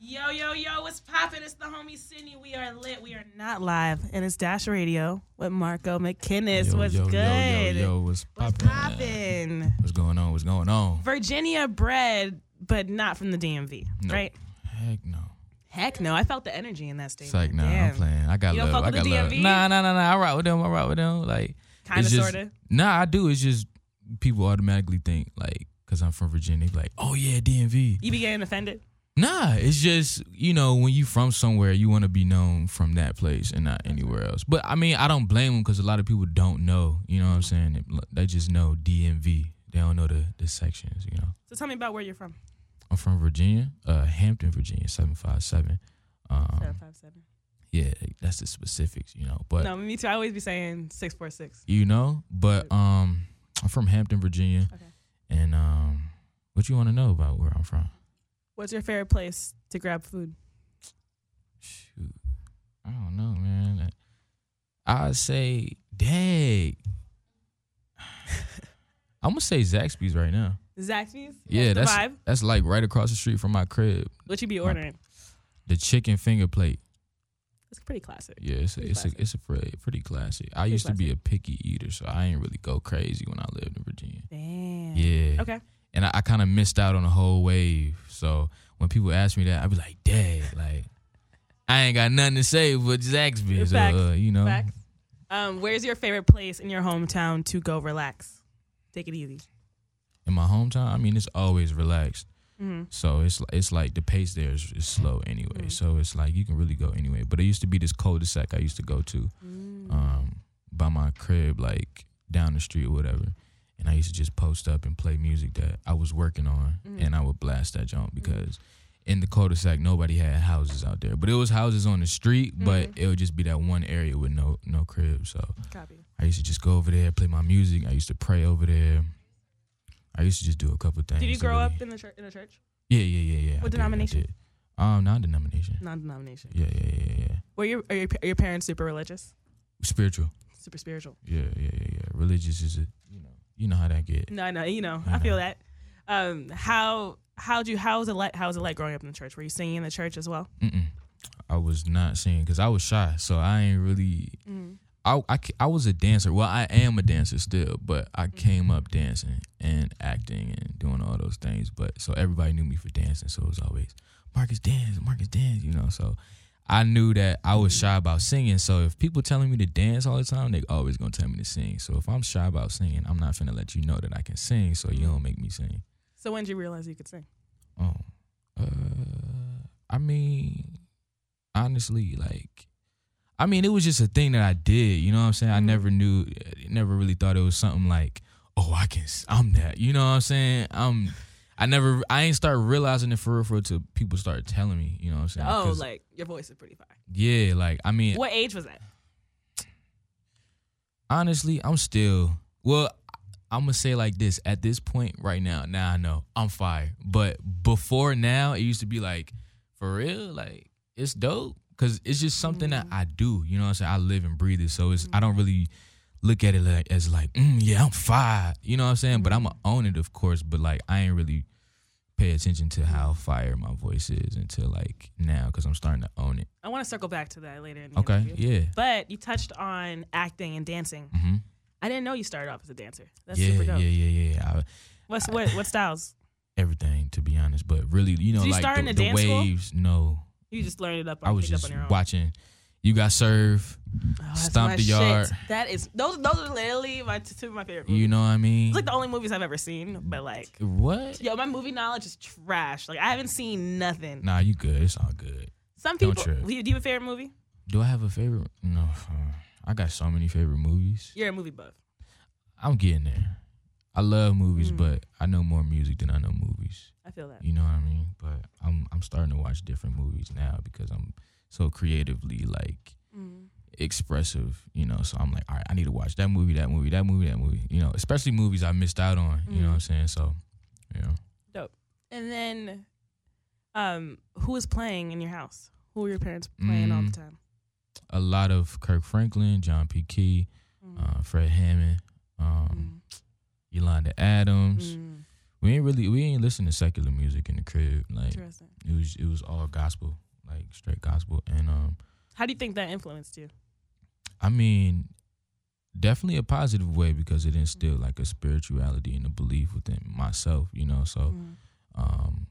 Yo, yo, yo, what's poppin'? It's the homie Sydney. We are lit. We are not live. And it's Dash Radio with Marco McKinnis. Yo, what's yo, good? Yo, yo, yo, what's What's poppin'? poppin'? What's going on? What's going on? Virginia bred, but not from the DMV, No. right? Heck no. Heck no. I felt the energy in that statement. It's like, nah, Damn. I'm playing. I got You love. I got love. Nah, nah, nah, nah. I rock with them. I rock with them. Like, Kinda, sorta. nah, I do. It's just people automatically think like, cause I'm from Virginia, like, oh yeah, DMV. You be getting offended? Nah, it's just you know when you from somewhere, you want to be known from that place and not anywhere else. But I mean, I don't blame them because a lot of people don't know. You know what I'm saying? They- just know DMV. They don't know the the sections. You know. So tell me about where you're from. I'm from Virginia, uh, Hampton, Virginia, seven five seven. Um, 757. yeah, that's the specifics, you know. But no, me too. I always be saying 646. you know, but um, I'm from Hampton, Virginia, Okay. and um, what you want to know about where I'm from? What's your favorite place to grab food? Shoot, I don't know, man. I'd say, dang. I'm gonna say Zaxby's right now. Zaxby's? Yeah, that's vibe. that's like right across the street from my crib. What you be ordering? The chicken finger plate. It's pretty classic. Yeah, it's a, Pretty it's a, classic. it's a pretty, pretty classic. I used to be a picky eater, so I ain't really go crazy when I lived in Virginia. Damn. Yeah. Okay. And I, I kind of missed out on the whole wave. So when people ask me that, I be like, "Dad, like, I ain't got nothing to say but Zaxby's, uh, you know." Facts. Um, where's your favorite place in your hometown to go relax? Take it easy. In my hometown, I mean, it's always relaxed. hmm So it's it's like the pace there is, is slow anyway. Mhm. So it's like you can really go anyway. But it used to be this cul-de-sac I used to go to. Mm. um, by my crib, like down the street or whatever. And I used to just post up and play music that I was working on, Mhm. and I would blast that joint because in the cul-de-sac nobody had houses out there, but it was houses on the street, but Mhm. it would just be that one area with no no crib. So Copy. I used to just go over there, play my music. I used to pray over there. I used to just do a couple things. Did you grow up in the church? In the church? Yeah, yeah, yeah, yeah. What denomination? did. Um, non-denomination. Non-denomination. Yeah, yeah, yeah, yeah. Were your are your, are your parents super religious? Spiritual. Super spiritual? Yeah, yeah, yeah, yeah. Religious is a you know how that get. No, no. You know, I I feel know. that. Um, how how'd you how was it like? How was it like growing up in the church? Were you singing in the church as well? Mm-mm. I was not singing because I was shy, so I ain't really. Mm. I, I, I was a dancer. Well, I am a dancer still, but I came up dancing and acting and doing all those things. But so everybody knew me for dancing, so it was always Marcus dance, Marcus dance, you know. So I knew that I was shy about singing. So if people telling me to dance all the time, they always gonna tell me to sing. So if I'm shy about singing, I'm not finna let you know that I can sing. So you don't make me sing. So when did you realize you could sing? Oh, uh, I mean, honestly, like, I mean, it was just a thing that I did. You know what I'm saying? I Mhm. never knew, never really thought it was something like, oh, I can, I'm that. You know what I'm saying? I'm. I never, I ain't start realizing it for real, for real till people started telling me. You know what I'm saying? Oh, like your voice is pretty fire. yeah, like I mean, What age was that? honestly, I'm still well. I'm gonna say like this at this point right now. Now I know I'm fire, but before now, it used to be like for real, like it's dope because it's just something that mm-hmm. I do. You know what I'm saying? I live and breathe it, so it's I don't mm-hmm. really look at it like, as like mm, yeah, I'm fire. You know what I'm saying? But I'm gonna mm-hmm. own it, of course. But like I ain't really pay attention to how fire my voice is until like now because I'm starting to own it. I want to circle back to that later in the Okay, interview. yeah. But you touched on acting and dancing. hmm I didn't know you started off as a dancer. That's yeah, super dope. yeah, yeah, yeah. I, What's what what styles? everything to be honest. But really, you know, Did you like start in the, a the dance school? waves. No, You just learned it up. I was up just on your own. watching. You got serve. Oh, Stomp the shit. yard. That is those. Those are literally my two of my favorite. Movies. You know what I mean? it's like the only movies I've ever seen. But like, what? yo, my movie knowledge is trash. Like I haven't seen nothing. Nah, you good. It's all good. Some don't people. trip. Do you do you have a favorite movie? Do I have a favorite? No, uh, I got so many favorite movies. You're a movie buff. I'm getting there. I love movies, Mm. but I know more music than I know movies. I feel that. You know what I mean? But I'm I'm starting to watch different movies now because I'm so creatively like Mm. expressive, you know. So I'm like, all right, I need to watch that movie, that movie, that movie, that movie. You know, especially movies I missed out on. You know Mm. what I'm saying? So, you know, Dope. And then, um, who is playing in your house? Who are your parents playing all the Mm. time? a lot of Kirk Franklin, John P. Kee, Mm. uh, Fred Hammond, um, Mm. Yolanda Adams. Mm. we ain't really we ain't listen to secular music in the crib. Like Interesting. it was it was all gospel, like straight gospel. And um, How do you think that influenced you? I mean, definitely a positive way because it instilled like a spirituality and a belief within myself. You know, so Mm. um,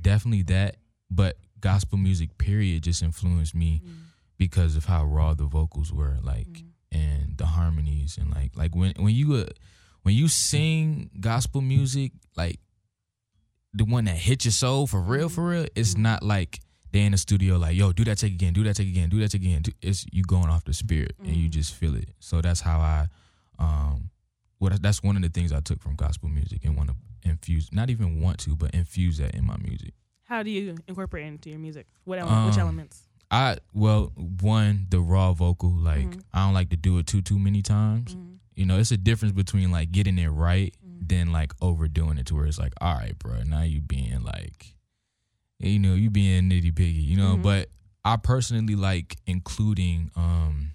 definitely that. But gospel music, period, just influenced me Mm. because of how raw the vocals were, like Mm. and the harmonies and like like when when you uh, when you sing gospel music, like the one that hits your soul for real, for real, it's Mhm. not like they in the studio like, yo, do that take again, do that take again, do that take again. It's you going off the spirit and you Mhm. just feel it. So that's how I, um, what that's one of the things I took from gospel music and want to infuse, not even want to, but infuse that in my music. How do you incorporate it into your music? What ele- which Um, elements? I well, one the raw vocal, like Mhm. I don't like to do it too too many times. Mhm. You know, it's a difference between like getting it right Mhm. than like overdoing it to where it's like, all right, bro, now you being like, you know, you being nitty piggy, you know. Mhm. But I personally like including um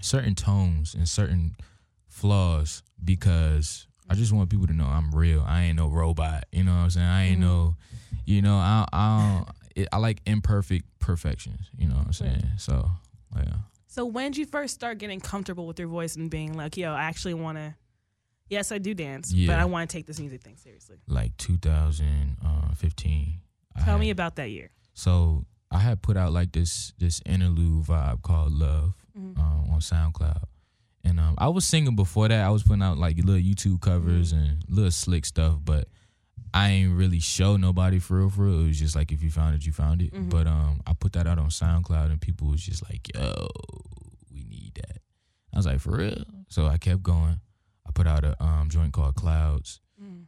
certain tones and certain flaws because I just want people to know I'm real. I ain't no robot. You know what I'm saying? I ain't Mhm. no, you know, I I don't, it, I like imperfect perfections. You know what I'm saying? So yeah. So when did you first start getting comfortable with your voice and being like, yo, I actually want to, yes, I do dance, but I want to take this music thing seriously. like 2015. Tell had- me about that year. So I had put out like this this interlude vibe called Love Mhm. um, on SoundCloud, and um, I was singing before that. I was putting out like little YouTube covers Mm-hmm. and little slick stuff, but I ain't really show nobody for real. For real, it was just like if you found it, you found it. Mhm. But um, I put that out on SoundCloud, and people was just like, "Yo, we need that." I was like, "For real?" So I kept going. I put out a um, joint called Clouds.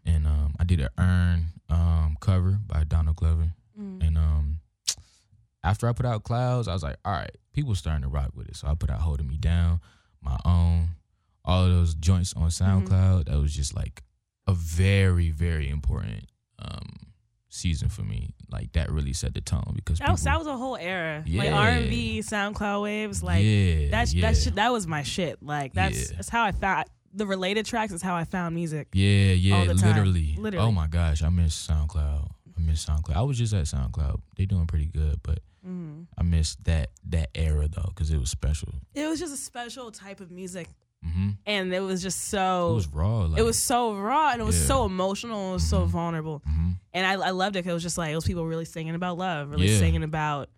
And um, I did an Earn um, cover by Donald Glover. Mm. And um, after I put out Clouds, I was like, all right, people starting to rock with it. So I put out Holding Me Down, my own, all of those joints on Mm-hmm. SoundCloud. That was just like a very, very important um, season for me. Like that really set the tone because That was, people, that was a whole era. Like R and B, SoundCloud waves, like yeah, that's yeah, that shit. That was my shit. Like that's Yeah. that's how I found the related tracks. Is how I found music. yeah, yeah, all the time. literally. Literally. Oh my gosh, I miss SoundCloud. I miss SoundCloud. I was just at SoundCloud. They doing pretty good, but Mm. I missed that that era though because it was special. It was just a special type of music, hmm and it was just so. It was raw. Like, It was so raw and it was Yeah. so emotional and it was so Mhm. vulnerable. hmm And I, I loved it. Cause it was just like, it was people really singing about love, really Yeah. singing about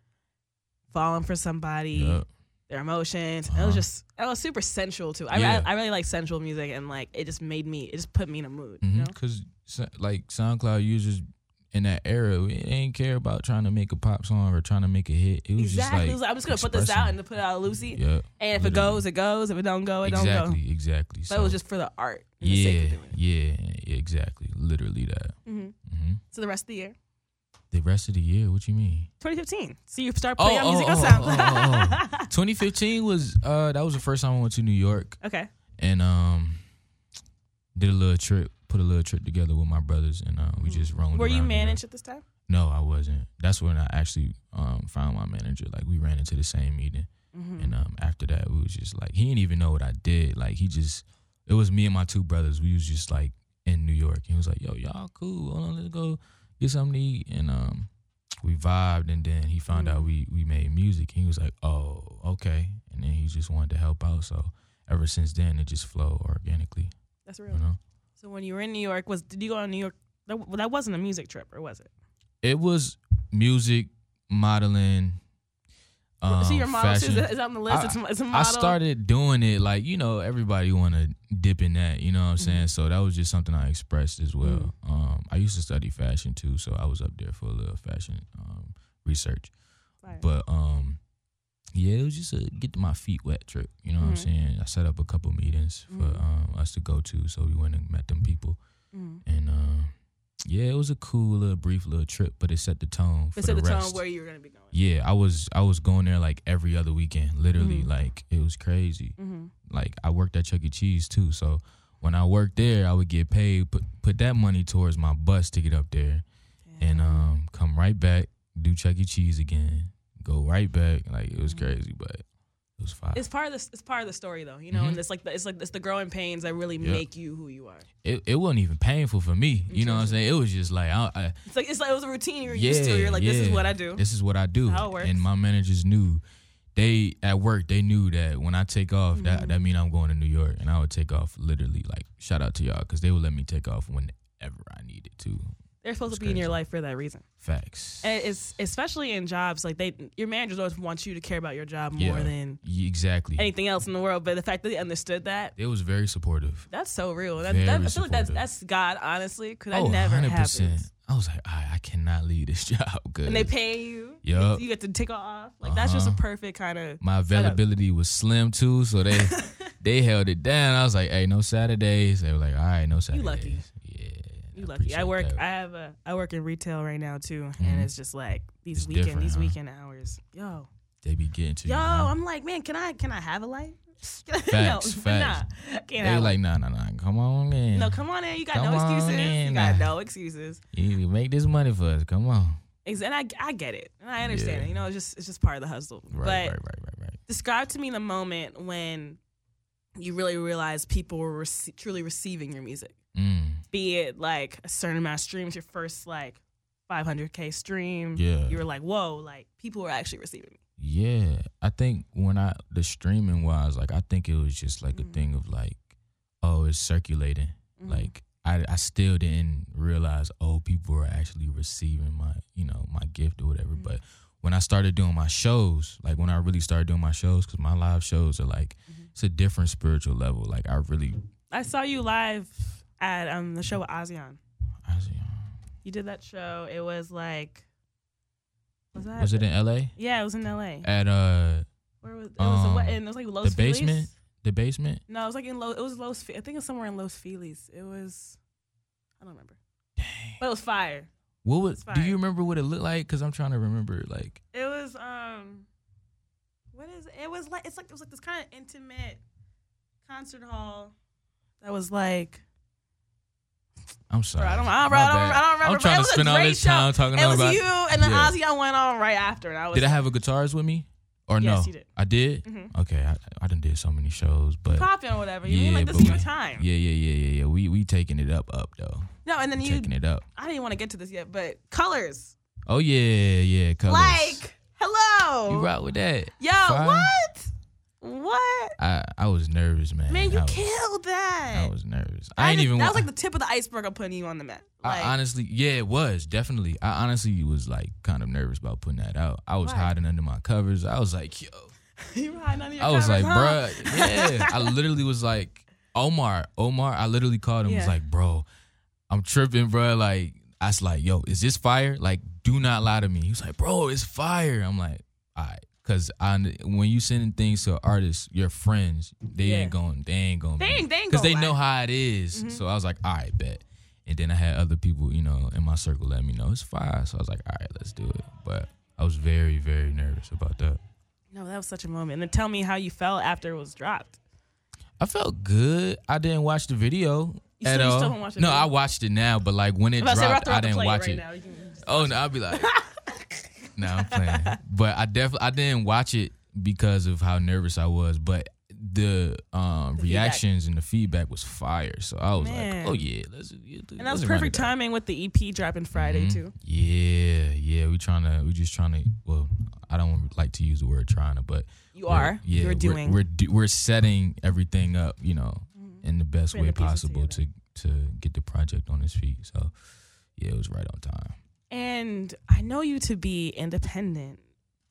falling for somebody, Yep. Their emotions. It Uh-huh. was just, it was super sensual too. I, Yeah. I, I really like sensual music and like, it just made me, it just put me in a mood. You hmm know? Because like SoundCloud users in that era, we ain't care about trying to make a pop song or trying to make a hit. It was Exactly. just It like was like, I'm just going to put this out and put it out Lucy. yeah, And if it goes, it goes. If it don't go, it don't go. exactly, exactly. But it was just for the art. and the yeah, sake of doing it. yeah, yeah, exactly, literally that. Mhm. hmm So the rest of the year, The rest of the year, what you mean? 2015. So you start Oh, out oh, music oh, on oh, SoundCloud. 2015 was uh that was the first time I went to New York okay. and um did a little trip, put a little trip together with my brothers, and uh, we Mhm. just roamed. Were you managed at this time? No, I wasn't. That's when I actually um, found my manager. Like we ran into the same meeting, Mm-hmm. and um, after that, we was just like he didn't even know what I did. Like he just, it was me and my two brothers. We was just like in New York. He was like, "Yo, y'all cool? Hold on, let's go get something to eat." And um, we vibed, and then he found out Mm. we we made music. He was like, "Oh, okay," and then he just wanted to help out. So ever since then, it just flowed organically. That's You real. know, So when you were in New York, was did you go to New York? That, that wasn't a music trip, or was it? it was music, modeling. Um, so your model fashion. is, is on the list? I- it's, it's a I model. started doing it like you know everybody want to dip in that you know what I'm saying Mhm. so that was just something I expressed as well um I used to study fashion too so I was up there for a little fashion um research Fire. but um yeah it was just a get my feet wet trip you know what I'm Mhm. saying I set up a couple meetings for Mhm. um us to go to so we went and met them people Mhm. and um yeah it was a cool little brief little trip but it set the tone for It set the, the tone where you were gonna be going. yeah I was I was going there like every other weekend literally Mhm. like it was crazy Mm-hmm. like I worked at Chuck E. Cheese too. So when I worked there, I would get paid, put put that money towards my bus to get up there, and um come right back, do Chuck E. Cheese again, go right back. Like it was Mhm. crazy, but it was fire. It's part of the it's part of the story though, you know, Mhm. and it's like the, it's like it's the growing pains that really Yep. make you who you are. it, it wasn't even painful for me. You know what I'm saying? It was just like I, I It's like it's like it was a routine you're yeah, used to. You're like, this is what I do. This is what I do. How it works. And my managers knew. They at work they knew that when I take off Mm-hmm. that that mean I'm going to New York and I would take off literally like shout out to y'all because they would let me take off whenever I needed to. They're supposed It's to be in your life for that reason. Facts. And it's especially in jobs like they your managers always want you to care about your job more Yeah. than exactly. anything else in the world. But the fact that they understood that, It was very supportive. that's so real. That, Very that, I feel like that's that's God, honestly, because that oh, never 100%. happens. I was like, I, I cannot leave this job. Good. And they pay you. Yup. You get to take off. Like that's just a Uh-huh. perfect kind of. my availability was slim too, so they they held it down. I was like, hey, no Saturdays. They were like, all right, no Saturdays. You lucky. You lucky. I work. that. I have a. I work in retail right now too, Mhm. and it's just like these It's weekend these huh? weekend hours. Yo, they be getting to yo, you. I'm like, man, can I can I have a life? Facts, no, facts. Nah, can't They have. were a like, nah, nah, nah. Come on in. No, come on in. You got Come no excuses. in, You got nah. no excuses. You make this money for us. Come on. And I, I get it. And I understand Yeah. it. You know, it's just it's just part of the hustle. Right, but right, right, right, right. describe to me the moment when you really realized people were rece- truly receiving your music. Mm, Be it like a certain amount of streams, your first like 500k stream. yeah. You were like, whoa, like people were actually receiving me. Yeah, I think when I the streaming wise, like I think it was just like Mhm. a thing of like, oh, it's circulating. Mhm. Like I I still didn't realize oh people were actually receiving my you know my gift or whatever. Mhm. But when I started doing my shows, like when I really started doing my shows, because my live shows are like Mhm. it's a different spiritual level. Like I really, I saw you live at um the show with ASEAN. I You did that show. It was like, was that? was it in L.A. Yeah, it was in LA. at uh Where was it? Was um, what? And it was like Los Feliz. the basement? The basement? No, it was like in Los. It was Los. I think it was somewhere in Los Feliz. It was. I don't remember, Dang. but it was fire. What was? It's Do you remember what it looked like? Because I'm trying to remember. Like It was um. What is it? It was like it's like it was like this kind of intimate concert hall. That was like. I'm sorry. I don't, I don't, I don't, I don't remember. I'm trying to spend all this show. time talking It was about. you, and then Yeah. Ozzy went on right after, and I was. Did I have a guitarist with me? Or Yes, no? you did. I did. Mhm. Okay, I, I done did so many shows, but popping or whatever? You yeah, mean like this is your we- time? Yeah, yeah, yeah, yeah, yeah. We we taking it up, up though. No, and then you. taking it up. I didn't want to get to this yet, but colors. Oh yeah, yeah. Colors. Like, hello. you rock with that? Yo, Fire. what? What? I I was nervous, man. Man, you I was, killed that. I was nervous. I I ain't even. That was like the tip of the iceberg of putting you on the map. Like, I honestly, yeah, it was definitely. I honestly was like kind of nervous about putting that out. I was Why? hiding under my covers. I was like, yo. you hiding under your covers? I was covers, like, huh? bruh, yeah. I literally was like, Omar, Omar. I literally called him. Was like, bro, I'm tripping, bro. Like, I was like, yo, is this fire? Like, do not lie to me. He was like, bro, it's fire. I'm like, all right. Cause I, when you sending things to artists, your friends, they Yeah. ain't going, they ain't going, They ain't- they ain't cause they gonna know how it is. Mhm. So I was like, all right, bet. And then I had other people, you know, in my circle let me know it's fire. So I was like, all right, let's do it. But I was very, very nervous about that. No, that was such a moment. And then tell me how you felt after it was dropped. I felt good. I didn't watch the video You at still- you all. still haven't no, video? I watched it now, but like when it I'm about to say, we're dropped, about I didn't watch it. Now. You can just- Oh no, I'll be like, no, I'm playing. But I definitely I didn't watch it because of how nervous I was. But the um, The feedback. reactions and the feedback was fire. So I was Man. like, oh yeah, let's. Yeah, And that was perfect timing with the EP dropping Friday Mhm. too. Yeah, yeah. We trying to. We just trying to. Well, I don't like to use the word trying to, but You we're- Yeah, You're we're- doing. We're we're setting everything up. You know, Mhm. in the best Putting way the possible to to get the project on its feet. So yeah, it was right on time. And I know you to be independent,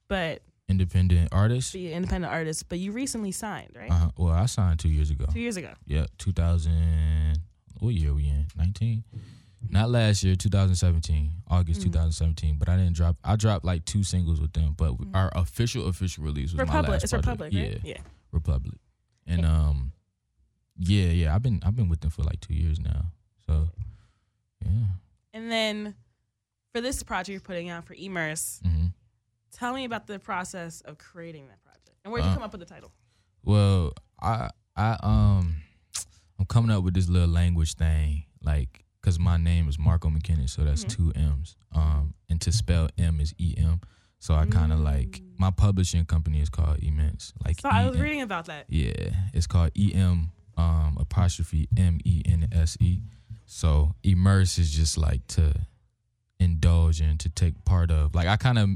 but Independent artist. be an independent artist, but you recently signed, right? Uh, well, I signed two years ago. Two years ago. Yeah, 2000. What year we in? 19. Not last year, 2017, August Mhm. 2017. But I didn't drop. I dropped like two singles with them, but Mhm. our official official release was my Republic. last It's project. Republic, Yeah, right? Yeah. Republic. And um, yeah, yeah. I've been I've been with them for like two years now. So yeah. And then for this project you're putting out for E-Merse, hmm tell me about the process of creating that project. And where'd you Uh, come up with the title? Well, I I um I'm coming up with this little language thing, like because my name is Marco McKinnis, so that's Mhm. two M's. Um, and to spell M is E M, So I kind of like my publishing company is called Immense. Like So I was reading about that. yeah, it's called E M um, apostrophe M E N S E. So E-Merse is just like to indulge in, to take part of. Like I kind of,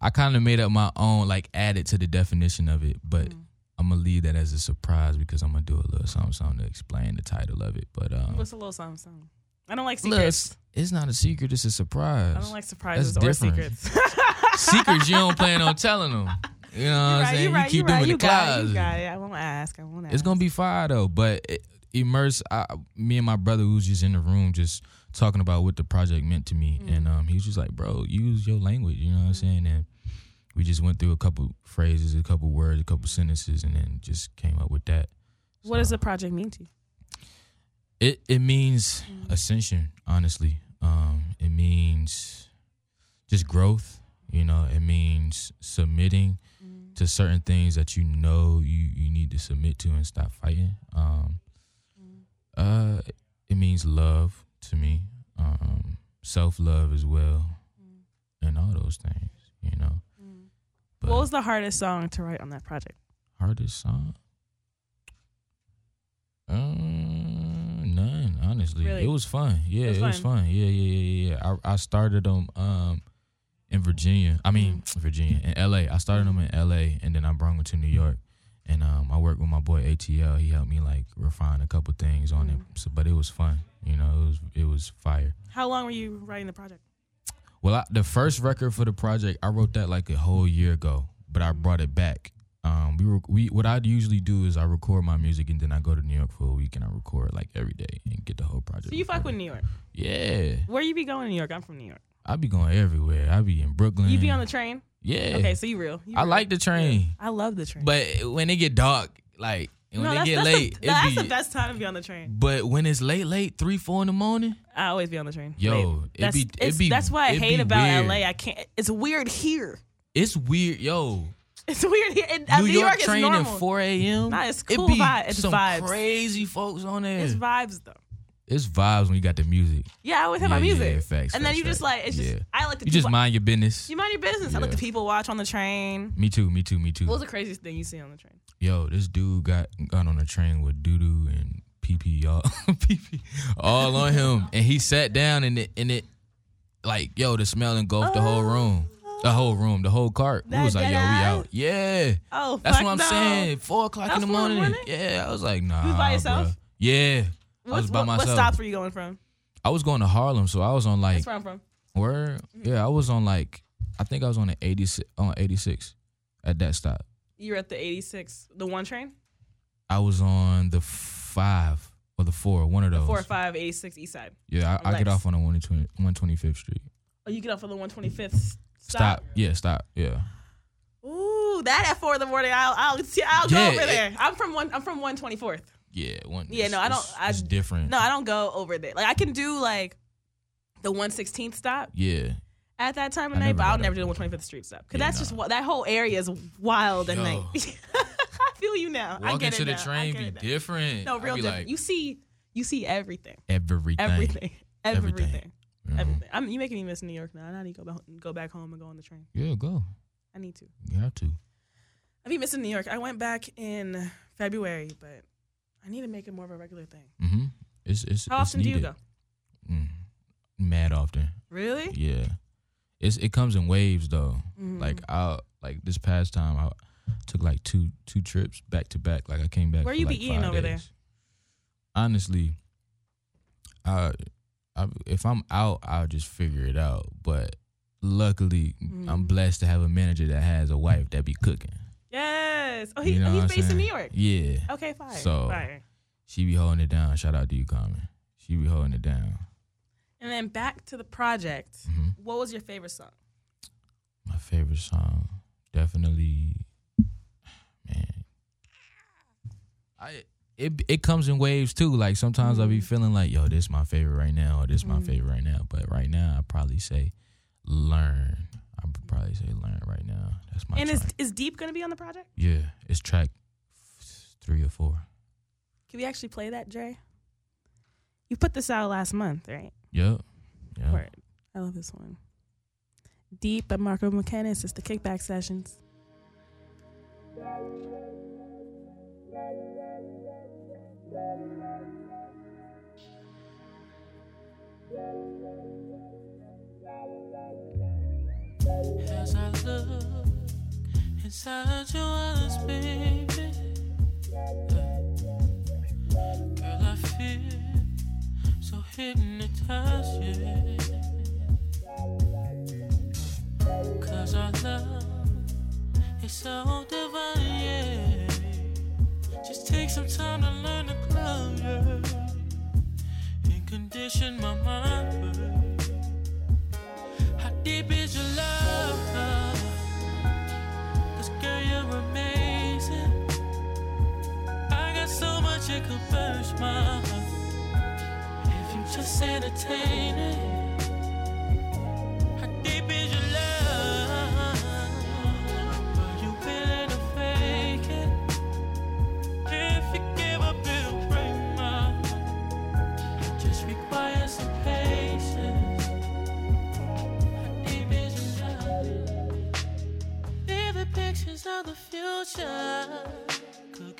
I kind of made up my own, like added to the definition of it, but Mm. I'm gonna leave that as a surprise because I'm gonna do a little something, something to explain the title of it. But um, What's a little something? something? I don't like secrets. it's, it's not a secret; it's a surprise. I don't like surprises or different. secrets. secrets. You don't plan on telling them. You know what I'm saying? you're right, you keep them right, in you the closet. you got it. I won't ask. I won't ask. It's gonna be fire though. But it, E-Merse, I, me and my brother who's just in the room, just talking about what the project meant to me, Mm. and um, he was just like, "Bro, use your language." You know what I'm saying? And we just went through a couple phrases, a couple words, a couple sentences, and then just came up with that. What does the project mean to you? It it means ascension. Honestly, um, it means just growth. You know, it means submitting to certain things that you know you, you need to submit to and stop fighting. Um, uh, it means love to me, um, self love as well, and all those things. You know, but what was the hardest song to write on that project? hardest song? Um, none. Honestly, Really? it was fun. Yeah, It was it was fun. fun. Yeah, yeah, yeah, yeah. I I started them um in Virginia. I mean Mm. Virginia in L.A. I started them in L.A. and then I brought them to New York. And um, I worked with my boy ATL. He helped me like refine a couple things on Mm. it. So, but it was fun. You know, it was it was fire. How long were you writing the project? Well, I, the first record for the project, I wrote that like a whole year ago, but I brought it back. Um, we were, we what I'd usually do is I record my music and then I go to New York for a week and I record like every day and get the whole project. So you fuck with. New York. Yeah, Where you be going in New York? I'm from New York. I be going everywhere. I be in Brooklyn. You be on the train? yeah. Okay, so you real. You I real. like the train, I love the train. but when it get dark, like when no, it that's, get that's late, the, that's be. the best time to be on the train. But when it's late, late three, four in the morning, I always be on the train. Yo, Late. it that's, be- it be- that's what I hate about weird. LA. I can't. It's weird here. it's weird. Yo, It's weird here. And, uh, New, New York, York train at 4 a.m. Nah, it's It be vibe- it's some vibes. crazy folks on there. It's, vibes though. Vibes when you got the music. Yeah, I always have Yeah, my music. yeah, facts, and then facts, you just like it's just Yeah. I like the You people. just mind your business. you mind your business. I like the people watch on the train. Me too. Me too. Me too. What was the craziest thing you see on the train? Yo, this dude got got on a train with doo doo and pee pee all pee pee all on him, and he sat down and it and it like yo the smell engulfed the whole oh. room. The whole room, the whole cart. We was like, yo, we out. Yeah. Oh, That's what I'm no. saying. Four o'clock That in the in the morning. morning? Yeah, I was like, nah. You by yourself? bruh. Yeah, I was by what, myself. What stops were you going from? I was going to Harlem, so I was on like That's where I'm from. where? Mm-hmm. Yeah, I was on like I think I was on the 86 on 86 at that stop. You were at the 86, the one train, I was on the five or the four, one of those. four or five, 86 East Side. Yeah, I, I get off on the 120 125th Street. Oh, you get off on the 125th. Stop. Stop. Yeah, stop. Yeah. Ooh, that at four in the morning. I'll I'll, see, I'll Yeah, go over it- there. I'm from one. I'm from 124th. Yeah, one. Yeah, no, I don't- It's, I- it's different. No, I don't go over there. Like I can do like the 116th stop Yeah. at that time of I night, but I'll never do the 125th Street stop because Yeah, that's nah. just what that whole area is wild at Yo. night. I feel you now. I Walking get it to the now. Train be different. No, real different. Like, you see, you see everything, everything. everything, everything, Everything. Mhm. everything. I'm, you making me miss New York now. I need to go back, go back home and go on the train. Yeah, go. I need to. You have to. I be missing New York. I went back in February, but I need to make it more of a regular thing. Mm-hmm. It's it's. How it's often do you go? Mm. Mad often. Really? Yeah. It's it comes in waves though. Mhm. Like I like this past time I took like two two trips back to back. Like I came back. Where you be like, eating five over there? Honestly, I, I if I'm out, I'll just figure it out. But luckily, I'm Mhm. blessed to have a manager that has a wife that be cooking. Yes. Oh, he, You know he's what I'm based in? New York. Yeah. Okay, fine. So- fire. She be holding it down. Shout out to you, Carmen. She be holding it down. And then back to the project. hmm What was your favorite song? My favorite song, definitely, man. I it it comes in waves too. Like sometimes I'll be feeling like, yo, this is my favorite right now, or this is my Mhm. favorite right now. But right now, I probably say, learn. I would probably say learn right now. That's my and is track. is Deep gonna be on the project? yeah, it's track three or four. Can we actually play that, Dre? You put this out last month, right? Yep. Yeah. Word. I love this one. Deep by Marco McKinnis. It's the Kickback Sessions. Inside your eyes, baby, girl, I feel so hypnotized, yeah. Cause our love is so divine, yeah. Just take some time to learn to yeah. And condition my mind, baby. How deep is your love? So could burst my heart. If you just entertain it. The future.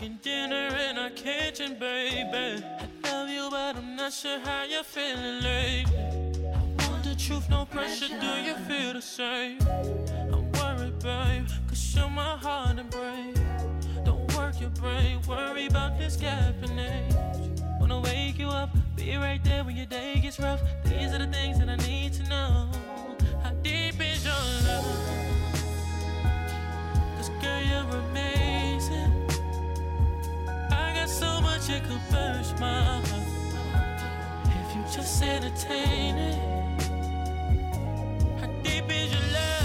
Cooking dinner in our kitchen, baby. I love you, but I'm not sure how you're feeling lately. I want the truth, no pressure. Do you feel the same? I'm worried, babe, cause you're my heart and brain. Don't work your brain, worry about this gap in age. Wanna wake you up, be right there when your day gets rough. These are the things that I need to know. How deep is your love? Cause girl, you're amazing. So could burst my heart. If you just entertain it. How deep is your love?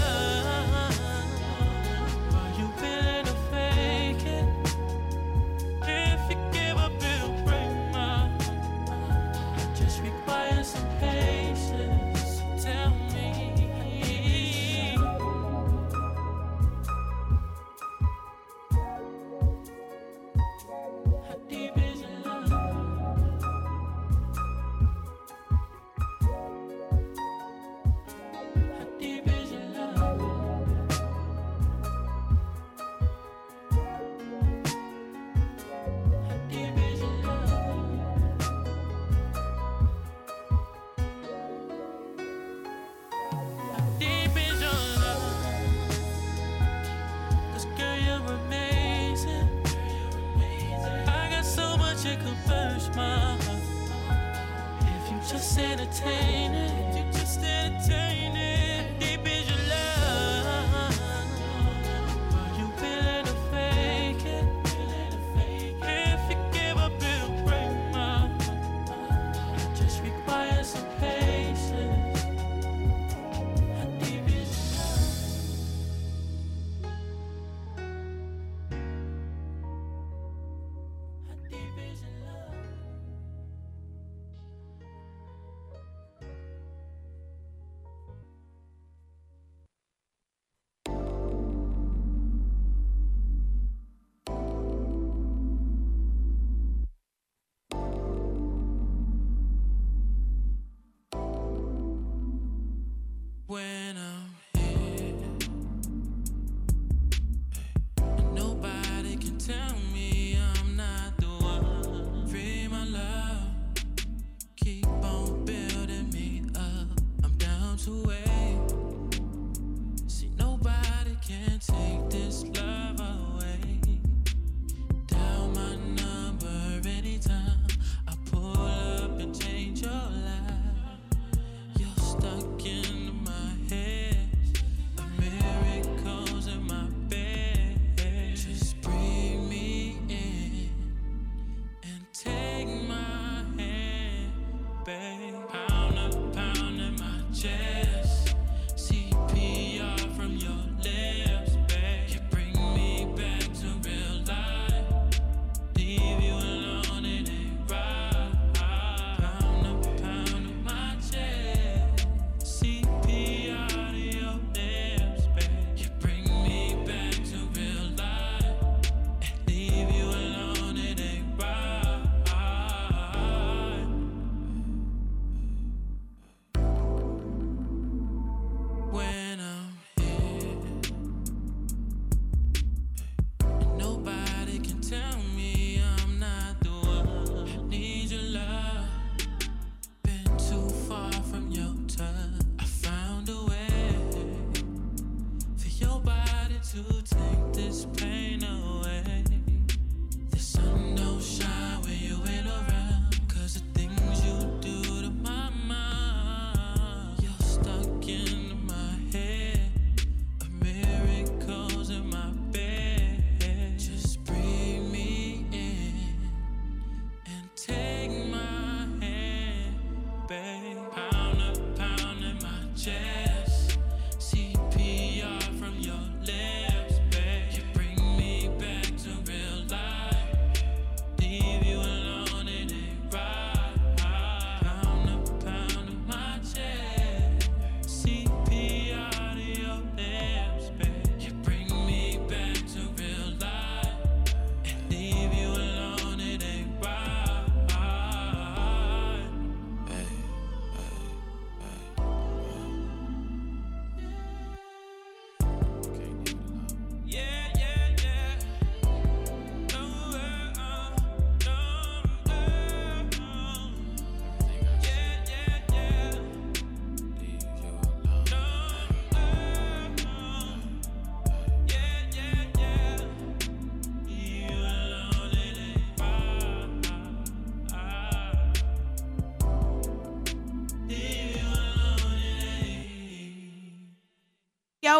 When I'm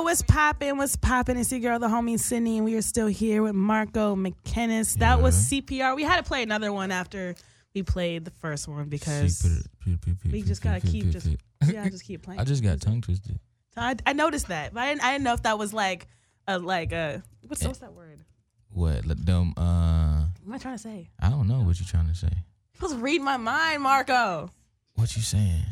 what's poppin'? What's poppin'? It's your girl, the homie Sydney, and we are still here with Marco McKinnis. That was CPR. We had to play another one after we played the first one because we just gotta keep just yeah, just keep playing. I just got tongue twisted. I, I noticed that, but I didn't, I didn't know if that was like a like a what's, Eh. what's that word? What? Let them. Uh, What am I trying to say? I don't know what you're trying to say. To read my mind, Marco. What you saying?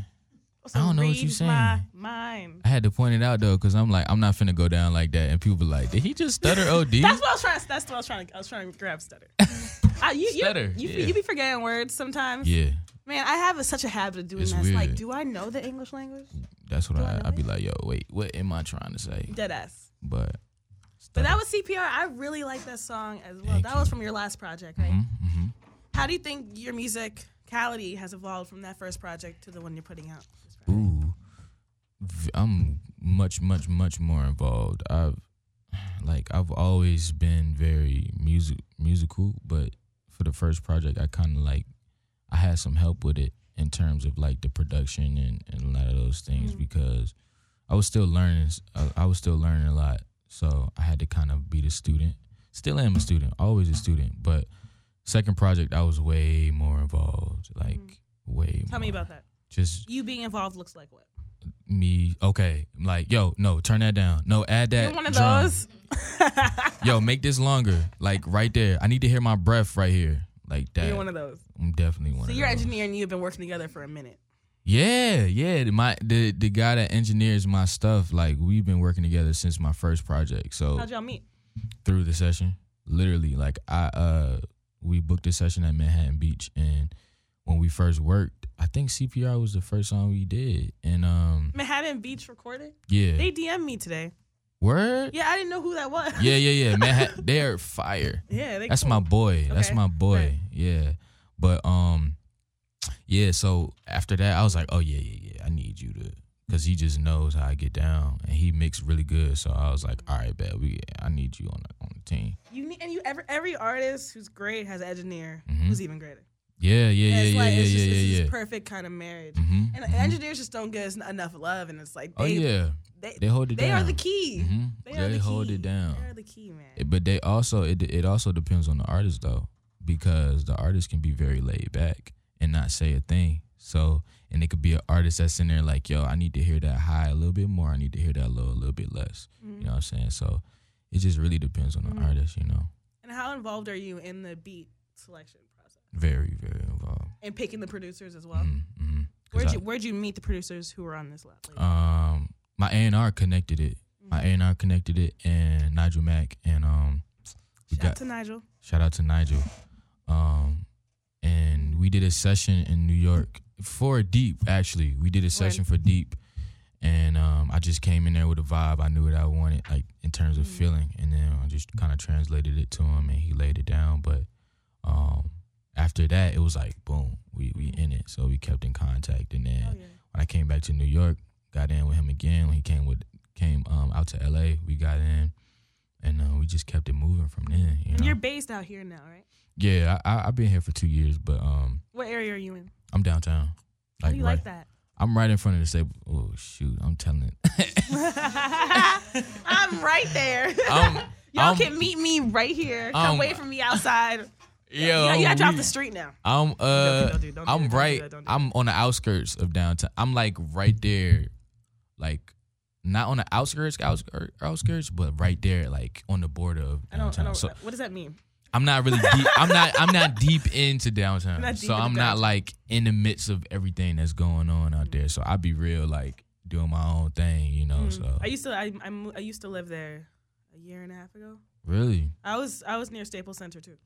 You're supposed to I don't know what you're saying. My mind. I had to point it out though, cause I'm like, I'm not finna go down like that, and people be like, did he just stutter? Od? That's what I was trying. To, that's what I was trying to. I was trying to grab stutter. Uh, you, you, Stutter, You, yeah. you be forgetting words sometimes. yeah, Man, I have a, such a habit of doing It's that. It's like, do I know the English language? that's what Do I I I'd be like, yo, wait, what am I trying to say? Dead ass. But. But that was CPR. I really like that song as well. Thank that you. was from your last project, right? hmm How do you think your musicality has evolved from that first project to the one you're putting out? Ooh, I'm much, much, much more involved. I've like I've always been very music musical, but for the first project, I kind of like I had some help with it in terms of like the production and, and a lot of those things Mhm. because I was still learning. I, I was still learning a lot, so I had to kind of be the student. Still am a student, always a student, but second project I was way more involved, like Mhm. way. Tell me about that. Just You being involved looks like what? me okay like yo no turn that down no add that You're one of drum. those. yo make this longer like right there i need to hear my breath right here like that You're one of those. i'm definitely one So of your those. engineer and you have been working together for a minute. yeah yeah the- my the the guy that engineers my stuff like we've been working together since my first project so How'd y'all meet? through the session literally like i uh we booked a session at manhattan beach and when we first worked i think cpr was the first song we did and um Manhattan Beach recorded. yeah They DM'd me today. word Yeah, I didn't know who that was. Yeah, yeah, yeah. Manhattan, they're fire. yeah. They That's cool. my boy. That's my boy. right. Yeah. But um, yeah. So after that, I was like, oh yeah, yeah, yeah. I need you to, cause he just knows how I get down, and he mixed really good. So I was like, all right, bet we. I need you on the on the team. You need, and you every every artist who's great has an engineer Mhm. who's even greater. Yeah, yeah, And yeah, yeah, like, yeah, it's yeah, just, it's yeah, this perfect kind of marriage. Mhm, And mhm. engineers just don't get enough love, and it's like Oh yeah, they, they hold it they down. are the key. Mhm. They, They, are the hold key. it down. They are the key, man. It- But they also it it also depends on the artist though, because the artist can be very laid back and not say a thing. So and it could be an artist that's in there like, yo, I need to hear that high a little bit more. I need to hear that low a little bit less. You know what I'm saying? So it just really depends on the Mhm. artist, you know. And how involved are you in the beat selection process Very, very involved. and picking the producers as well? Mhm, mhm. 'Cause Where'd I- you Where'd you meet the producers who were on this label? um my A and R connected it. My A and R connected it and Nigel Mack and um Shout got out to Nigel. Shout out to Nigel. Um, and we did a session in New York for Deep. Actually, we did a session for Deep, and um, I just came in there with a vibe. I knew what I wanted, like in terms of Mhm. feeling, and then I just kind of translated it to him, and he laid it down. But um, after that, it was like boom, we we Mhm. in it. So we kept in contact, and then Oh, yeah. when I came back to New York, got in with him again. When he came with came um, out to L.A., we got in, and uh, we just kept it moving from there. You know? You're based out here now, right? yeah, I, I, I've been here for two years, but um, What area are you in? I'm downtown. How do you right, like that? I'm right in front of the stable. Oh shoot, I'm telling it. I'm right there. I'm, Y'all I'm- can meet me right here. Come Um, wait for me outside. Yo, you, you gotta drop the street now. I'm uh, don't do- don't do I'm that, don't right. don't I'm on the outskirts of downtown. I'm like right there, like not on the outskirts, outskirts, outskirts, but right there, like on the border of I don't. I downtown. don't. So what does that mean? I'm not really deep. I'm not. I'm not deep into downtown. Not deep so I'm not downtown. like in the midst of everything that's going on out there. So I be real like doing my own thing, you know. So Mm. I used to. I, I I used to live there a year and a half ago. really, I was. I was near Staples Center too.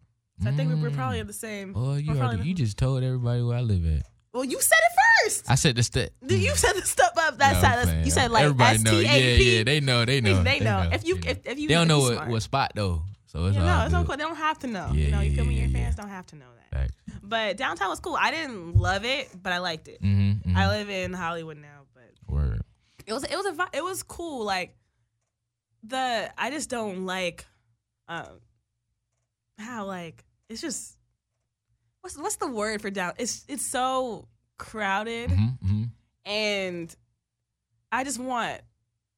So I think we we're Mm. probably in the same. oh, you we're probably already, the- you just told everybody where I live at. Well, you said it first. I said the step. You said the stuff up that No, side. You said like everybody S know. Yeah, P. yeah, they know. They know. They know. If you if, if you they don't if know you what, smart. what spot though, so it's all no, it's good. okay. They don't have to know. Yeah, you know, you yeah, feel me? yeah, Your yeah. fans don't have to know that. Facts. But downtown was cool. I didn't love it, but I liked it. Mm-hmm, I live in Hollywood now, but Word. it was it was a vi- it was cool. Like the I just don't like um how like it's just what's what's the word for down? It's it's so crowded Mm-hmm, mm-hmm. and I just want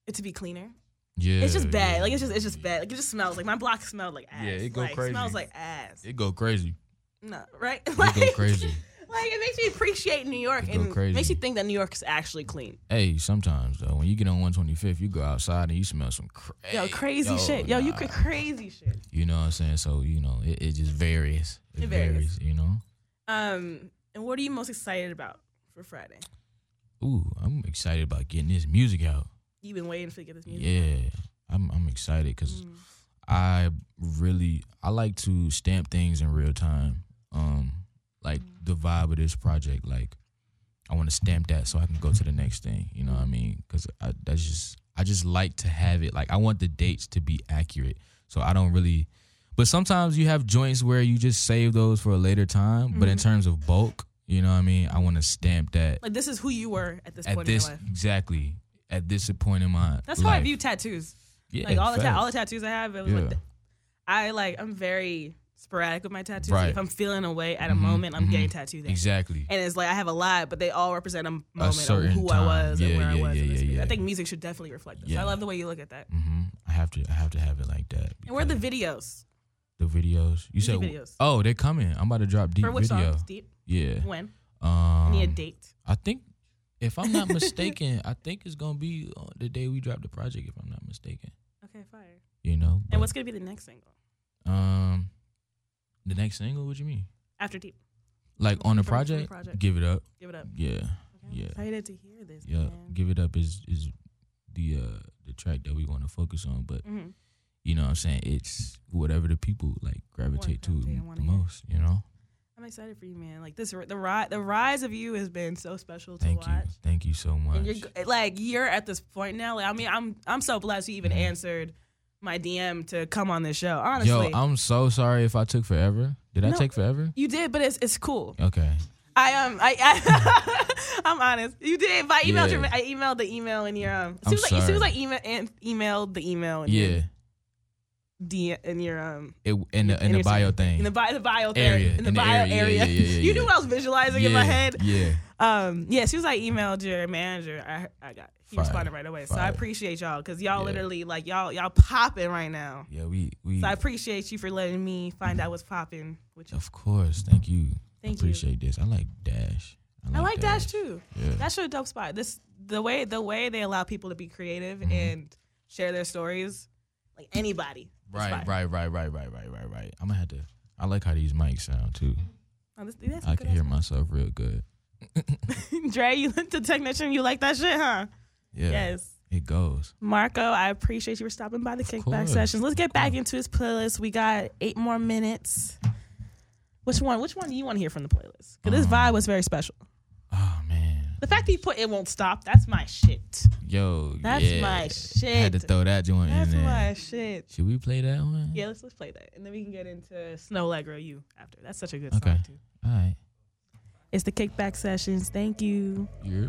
it to be cleaner. Yeah, It's just bad. yeah. Like it's just it's just bad. Like it just smells like my block smelled like ass. Yeah, it go like, crazy. Smells like ass. it go crazy. No, right? It like, go crazy. Like it makes me appreciate New York go and crazy. makes you think that New York is actually clean. Hey, sometimes though, when you get on 125th, you go outside and you smell some crazy, Yo, crazy shit. Yo, you nah. could crazy shit. You know what I'm saying? So you know, it, it just varies. It, It varies. varies. You know. Um, and what are you most excited about for Friday? Ooh, I'm excited about getting this music out. You've been waiting to get this music. Yeah, I'm I'm excited because Mm. I really I like to stamp things in real time. Um, like the vibe of this project, like I want to stamp that so I can go to the next thing. You know what I mean? Because that's just I just like to have it. Like I want the dates to be accurate, so I don't really. But sometimes you have joints where you just save those for a later time. But in Mm-hmm. terms of bulk, you know what I mean. I want to stamp that Like this is who you were at this at point this in your life. exactly at this point in my That's how I view tattoos. Yeah, Like all the ta- all the tattoos I have, it was Yeah. like the, I like I'm very sporadic with my tattoos. Right. If I'm feeling away at a Mhm, moment, I'm mhm. getting tattooed. then. Exactly. And it's like I have a lot, but they all represent a moment of certain who I time. was and Yeah, where I was. yeah, yeah, period. I think music should definitely reflect this. Yeah. I love the way you look at that. Mm-hmm. I have to. I have to have it like that. And where are the videos the videos? You said videos. Oh, they're coming. I'm about to drop deep for which video. songs? Deep. Yeah. When? Um, Need a date. I think, if I'm not mistaken, I think it's gonna be the day we drop the project. If I'm not mistaken, Okay, fire. you know. And what's gonna be the next single um the next single? What you mean? after Deep? Like on the From- from the project? project. Give it up. Give it up. Yeah. Okay, Yeah. I'm excited to hear this. Yeah. man. Give it up is is the uh the track that we want to focus on, but Mhm. you know what I'm saying it's whatever the people like gravitate to the wanna hear. most, you know. I'm excited for you, man. Like this, the rise, the rise of you has been so special to Thank you, watch. thank you so much. And you're like you're at this point now. Like I mean, I'm I'm so blessed you even Mhm. answered my DM to come on this show. Honestly, yo, I'm so sorry if I took forever. Did I take forever? you did, but it's it's cool. Okay. I um I, I I'm honest. You did. But I emailed Yeah. your I emailed the email in your um. It I'm seems like sorry. seems like email and emailed the email in your Yeah. D in your um It in the in in the your- bio thing. in the bio the bio thing, Area, in the in the bio area, area. yeah, yeah, yeah, you knew what I was visualizing in my head. Yeah. Um, yeah, she was like emailed your manager. I I got he Fire. responded right away. So I appreciate y'all because y'all literally like y'all y'all popping right now. Yeah, we we So I appreciate you for letting me find out what's popping you. of course. Thank you. Thank you. Appreciate this. I like Dash. I like Dash too. Yeah. That's a dope spot. This the way the way they allow people to be creative Mhm. and share their stories, like anybody. Right, right, right, right, right, right, right, right. I'm gonna have to I like how these mics sound too. Oh, this, that's I can hear myself real good. Dre, you the technician. You like that shit, huh? Yeah. Yes. It goes. Marco, I appreciate you for stopping by the kickback sessions. Let's get back into his playlist. We got eight more minutes. Which one? Which one do you want to hear from the playlist? Because this Um, vibe was very special. The fact that he put "It Won't Stop" that's my shit. Yo. That's yeah. my shit. I had to throw that joint That's in there. That's my shit. Should we play that one? Yeah, let's let's play that, and then we can get into "Snow Allegro You" after. That's such a good Okay. song too. All right. It's the kickback sessions. Thank you. You're